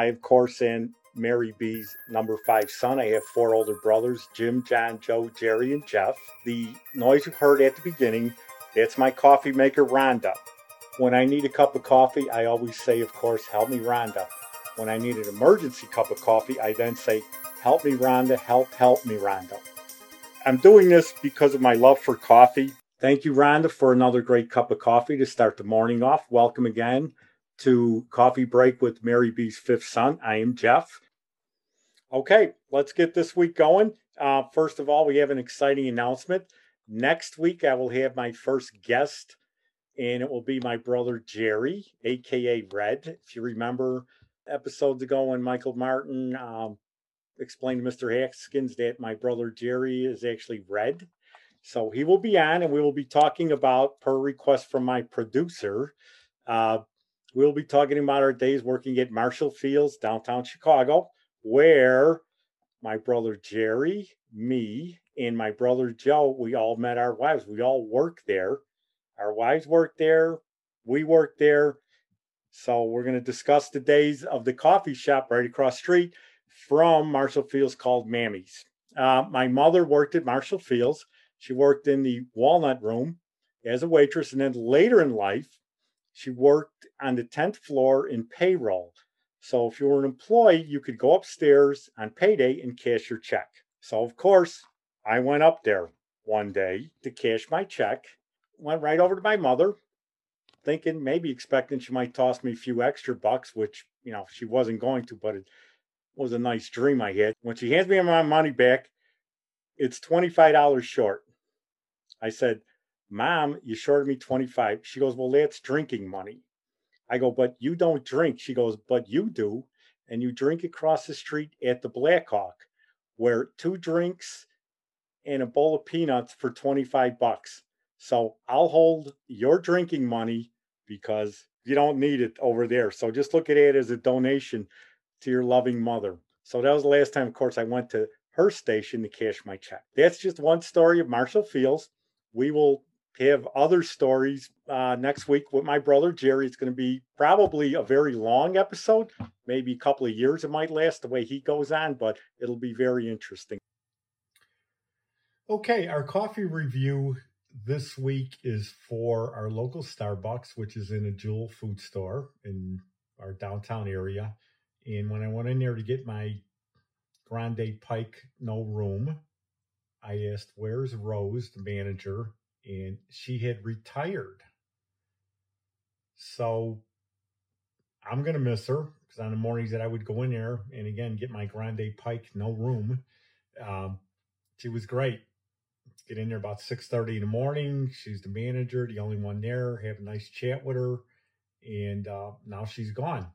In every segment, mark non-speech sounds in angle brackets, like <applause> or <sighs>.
I, of course, am Mary B's number five son. I have four older brothers Jim, John, Joe, Jerry, and Jeff. The noise you heard at the beginning, that's my coffee maker, Rhonda. When I need a cup of coffee, I always say, of course, help me, Rhonda. When I need an emergency cup of coffee, I then say, help me, Rhonda, help, help me, Rhonda. I'm doing this because of my love for coffee. Thank you, Rhonda, for another great cup of coffee to start the morning off. Welcome again to Coffee Break with Mary B's fifth son. I am Jeff. Okay, let's get this week going. Uh, first of all, we have an exciting announcement. Next week, I will have my first guest, and it will be my brother Jerry, aka Red. If you remember episodes ago when Michael Martin um, explained to Mr. Haskins that my brother Jerry is actually Red. So he will be on, and we will be talking about, per request from my producer, uh, we'll be talking about our days working at Marshall Fields, downtown Chicago, where my brother Jerry, me, and my brother Joe, we all met our wives. We all worked there. Our wives worked there. We worked there. So we're going to discuss the days of the coffee shop right across street from Marshall Fields called Mammy's. Uh, my mother worked at Marshall Fields. She worked in the Walnut Room as a waitress, and then later in life, she worked on the 10th floor in payroll. So if you were an employee, you could go upstairs on payday and cash your check. So, of course, I went up there one day to cash my check, went right over to my mother, thinking, maybe expecting she might toss me a few extra bucks, which, you know, she wasn't going to, but it was a nice dream I had. When she hands me my money back, it's $25 short. I said, Mom, you shorted me 25. She goes, Well, that's drinking money. I go, But you don't drink. She goes, But you do. And you drink across the street at the Blackhawk, where two drinks and a bowl of peanuts for 25 bucks. So I'll hold your drinking money because you don't need it over there. So just look at it as a donation to your loving mother. So that was the last time, of course, I went to her station to cash my check. That's just one story of Marshall Fields. We will have other stories uh, next week with my brother Jerry. It's going to be probably a very long episode, maybe a couple of years it might last the way he goes on, but it'll be very interesting. Okay, our coffee review this week is for our local Starbucks, which is in a Jewel food store in our downtown area. And when I went in there to get my Grande Pike no room, I asked, Where's Rose, the manager? And she had retired. So I'm going to miss her because on the mornings that I would go in there and again get my Grande Pike, no room, um, she was great. Get in there about 6:30 in the morning. She's the manager, the only one there. Have a nice chat with her, and uh, now she's gone.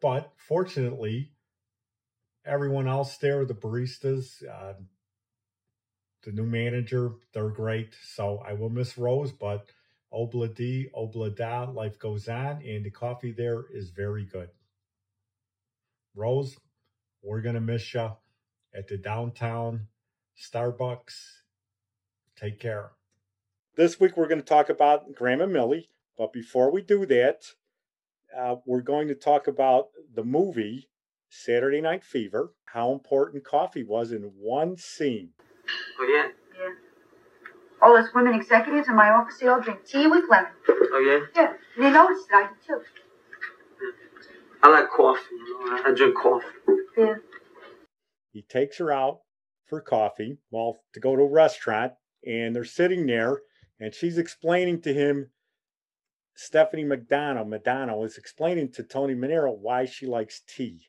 But fortunately, everyone else there, the baristas, uh, the new manager, they're great. So I will miss Rose, but obla di, obla da, life goes on, and the coffee there is very good. Rose, we're gonna miss you at the downtown Starbucks. Take care. This week we're going to talk about Grandma Millie, but before we do that, uh, we're going to talk about the movie Saturday Night Fever, how important coffee was in one scene. Oh, yeah? Yeah. All us women executives in my office, they all drink tea with lemon. Oh, yeah? Yeah. And they noticed that I do too. Hmm. I like coffee. You know? I drink coffee. Yeah. He takes her out for coffee, well, to go to a restaurant, and they're sitting there, and she's explaining to him. Stephanie McDonough, Madonna is explaining to Tony Manero why she likes tea,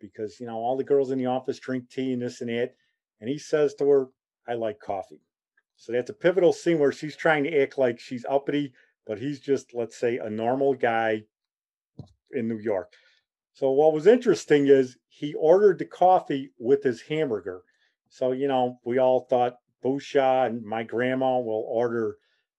because you know all the girls in the office drink tea and this and that, and he says to her, I like coffee. So that's a pivotal scene where she's trying to act like she's uppity, but he's just, let's say, a normal guy in New York. So what was interesting is he ordered the coffee with his hamburger. So, you know, we all thought Busha and my grandma will order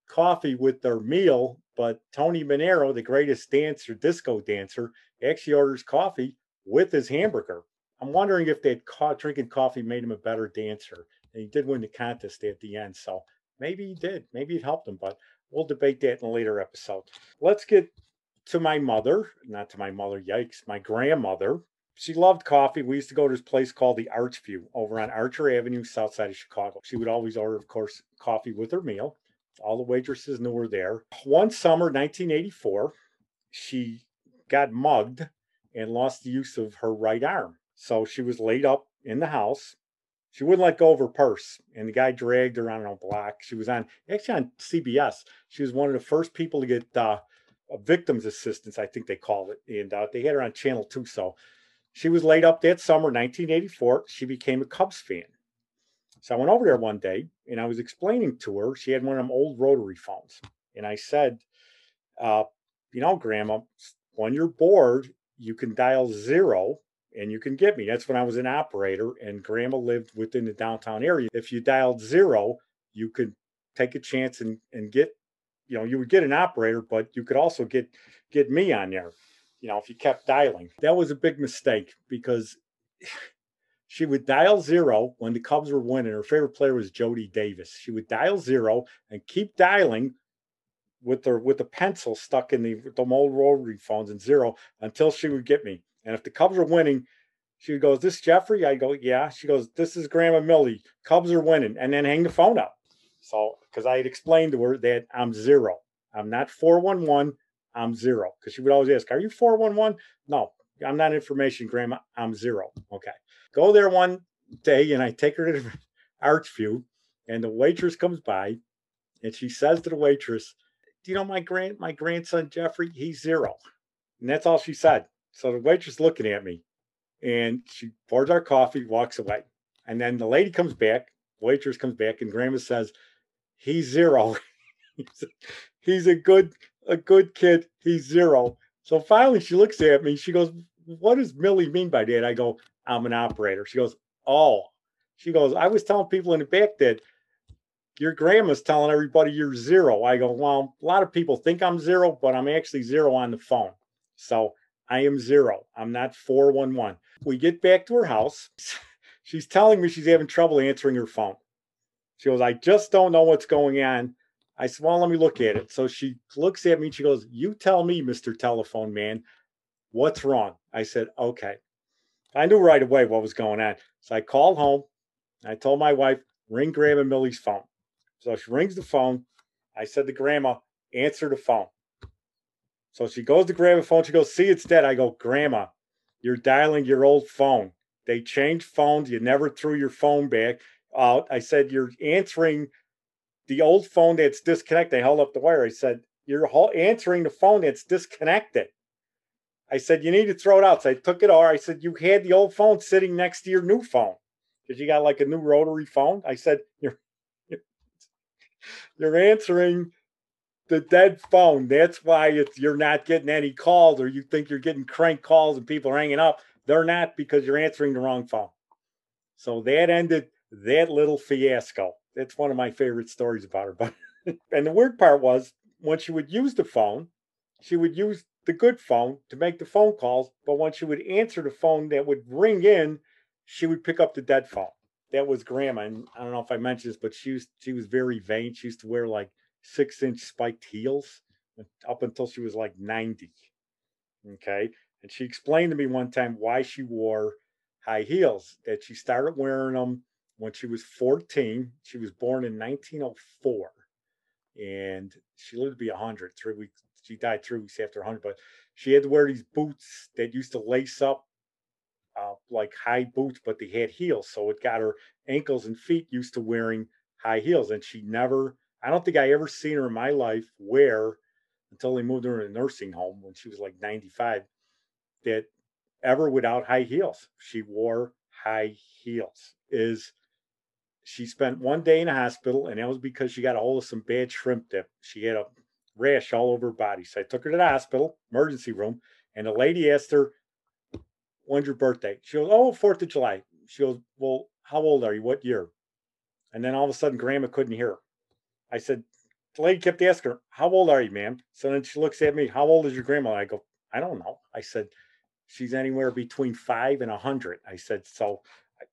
coffee with their meal, but Tony Manero, the greatest dancer, disco dancer, actually orders coffee with his hamburger. I'm wondering if that co- drinking coffee made him a better dancer. And he did win the contest at the end. So maybe he did. Maybe it helped him, but we'll debate that in a later episode. Let's get to my mother, not to my mother, yikes, my grandmother. she loved coffee. We used to go to this place called the Archview over on Archer Avenue, south side of Chicago. She would always order, of course, coffee with her meal. All the waitresses knew her there. One summer, 1984, she got mugged and lost the use of her right arm. So she was laid up in the house. She wouldn't let go of her purse, and the guy dragged her on a block. She was on actually on CBS. She was one of the first people to get uh, victim's assistance, I think they called it, and uh, they had her on Channel Two. So she was laid up that summer, 1984. She became a Cubs fan. So I went over there one day and I was explaining to her. She had one of them old rotary phones, and I said, uh, "You know, Grandma, when you're bored, you can dial zero and you can get me. That's when I was an operator and grandma lived within the downtown area. If you dialed zero, you could take a chance and, and get, you know, you would get an operator, but you could also get get me on there, you know, if you kept dialing. That was a big mistake because <sighs> she would dial zero when the Cubs were winning. Her favorite player was Jody Davis. She would dial zero and keep dialing with her with a pencil stuck in the, the old rotary phones and zero until she would get me. And if the Cubs are winning, she goes, This Jeffrey? I go, Yeah. She goes, This is Grandma Millie. Cubs are winning. And then hang the phone up. So, because I had explained to her that I'm zero. I'm not 411. I'm zero. Because she would always ask, Are you 411? No, I'm not information, Grandma. I'm zero. Okay. Go there one day and I take her to the <laughs> Archview and the waitress comes by and she says to the waitress, Do you know my grand my grandson Jeffrey? He's zero. And that's all she said. So the waitress looking at me and she pours our coffee, walks away. And then the lady comes back, waitress comes back, and grandma says, He's zero. <laughs> he's, a, good, a good kid. He's zero. So finally she looks at me. She goes, What does Millie mean by that? I go, I'm an operator. She goes, Oh. She goes, I was telling people in the back that your grandma's telling everybody you're zero. I go, Well, a lot of people think I'm zero, but I'm actually zero on the phone. So I am zero. I'm not 411. We get back to her house. <laughs> She's telling me she's having trouble answering her phone. She goes, I just don't know what's going on. I said, Well, let me look at it. So she looks at me and she goes, You tell me, Mr. Telephone Man, what's wrong? I said, Okay. I knew right away what was going on. So I called home. I told my wife, Ring Grandma Millie's phone. So she rings the phone. I said to Grandma, Answer the phone. So she goes to grab a phone. She goes, see, it's dead. I go, Grandma, you're dialing your old phone. They changed phones. You never threw your phone back out. I said, you're answering the old phone that's disconnected. I held up the wire. I said, you're answering the phone that's disconnected. I said, you need to throw it out. So I took it over. I said, you had the old phone sitting next to your new phone because you got like a new rotary phone. I said, you're, <laughs> you're answering the dead phone. That's why it's you're not getting any calls, or you think you're getting crank calls and people are hanging up. They're not because you're answering the wrong phone. So that ended that little fiasco. That's one of my favorite stories about her. But <laughs> and the weird part was when she would use the phone, she would use the good phone to make the phone calls. But when she would answer the phone that would ring in, she would pick up the dead phone. That was grandma. And I don't know if I mentioned this, but she was she was very vain. She used to wear like six inch spiked heels up until she was like 90. Okay. And she explained to me one time why she wore high heels, that she started wearing them when she was 14. She was born in 1904 and she lived to be 100. Three weeks, she died three weeks after 100, but she had to wear these boots that used to lace up uh, like high boots, but they had heels. So it got her ankles and feet used to wearing high heels. And she never I don't think I ever seen her in my life wear until they moved her in a nursing home when she was like 95 that ever without high heels. She wore high heels. Is she spent one day in a hospital and that was because she got a hold of some bad shrimp dip. She had a rash all over her body. So I took her to the hospital, emergency room, and the lady asked her, When's your birthday? She goes, Oh, 4th of July. She goes, Well, how old are you? What year? And then all of a sudden, grandma couldn't hear her. I said, the lady kept asking her, How old are you, ma'am? So then she looks at me, How old is your grandma? I go, I don't know. I said, She's anywhere between five and a hundred. I said, So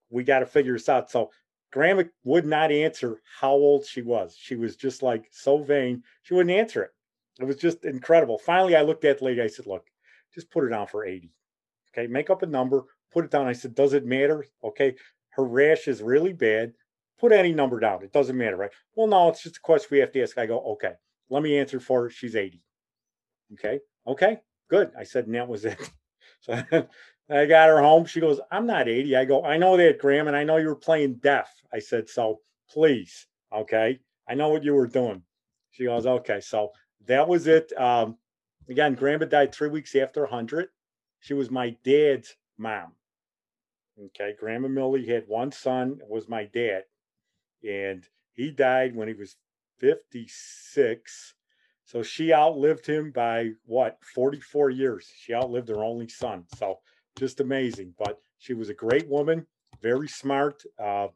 we got to figure this out. So grandma would not answer how old she was. She was just like so vain. She wouldn't answer it. It was just incredible. Finally, I looked at the lady. I said, Look, just put her down for 80. Okay, make up a number, put it down. I said, Does it matter? Okay, her rash is really bad. Put any number down. It doesn't matter, right? Well, no, it's just a question we have to ask. I go, Okay, let me answer for her. She's 80. Okay, okay, good. I said, and that was it. <laughs> So I got her home. She goes, I'm not 80. I go, I know that, Graham, and I know you were playing deaf. I said, So please, okay, I know what you were doing. She goes, Okay. So that was it. Um, again, Grandma died three weeks after 100. She was my dad's mom. Okay. Grandma Millie had one son, was my dad, and he died when he was 56. So she outlived him by what, 44 years. She outlived her only son. So just amazing. But she was a great woman, very smart, uh,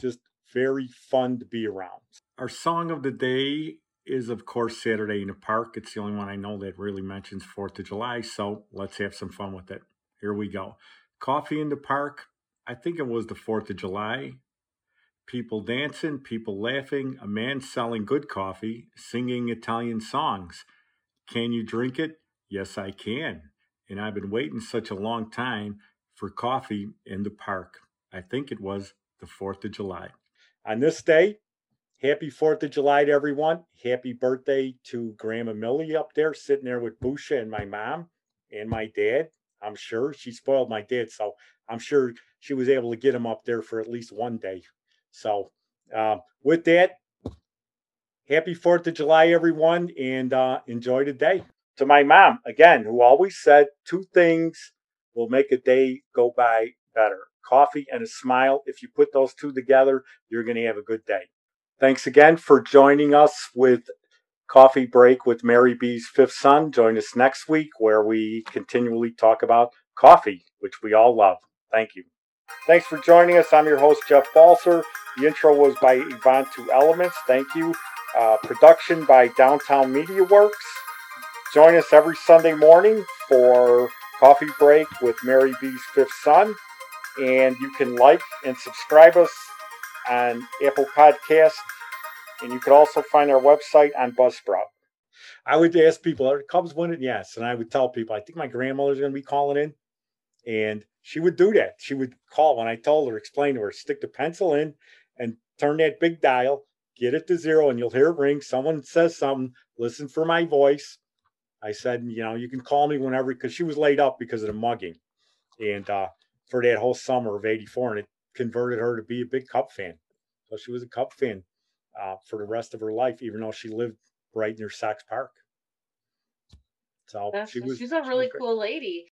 just very fun to be around. Our song of the day is, of course, Saturday in the Park. It's the only one I know that really mentions 4th of July. So let's have some fun with it. Here we go. Coffee in the Park. I think it was the 4th of July. People dancing, people laughing, a man selling good coffee, singing Italian songs. Can you drink it? Yes, I can. And I've been waiting such a long time for coffee in the park. I think it was the 4th of July. On this day, happy 4th of July to everyone. Happy birthday to Grandma Millie up there, sitting there with Busha and my mom and my dad. I'm sure she spoiled my dad, so I'm sure she was able to get him up there for at least one day. So, uh, with that, happy 4th of July, everyone, and uh, enjoy the day. To my mom, again, who always said two things will make a day go by better coffee and a smile. If you put those two together, you're going to have a good day. Thanks again for joining us with Coffee Break with Mary B's Fifth Son. Join us next week where we continually talk about coffee, which we all love. Thank you. Thanks for joining us. I'm your host, Jeff Balser. The intro was by Yvonne Two Elements. Thank you. Uh, production by Downtown Media Works. Join us every Sunday morning for Coffee Break with Mary B's Fifth Son. And you can like and subscribe us on Apple Podcasts. And you can also find our website on Buzzsprout. I would ask people, are the Cubs winning? Yes. And I would tell people, I think my grandmother's going to be calling in. And she would do that. She would call when I told her, explain to her, stick the pencil in and turn that big dial, get it to zero, and you'll hear it ring. Someone says something, listen for my voice. I said, you know, you can call me whenever, because she was laid up because of the mugging. And uh, for that whole summer of 84, and it converted her to be a big Cub fan. So she was a Cub fan uh, for the rest of her life, even though she lived right near Sox Park. So That's, she was. she's a really cool lady.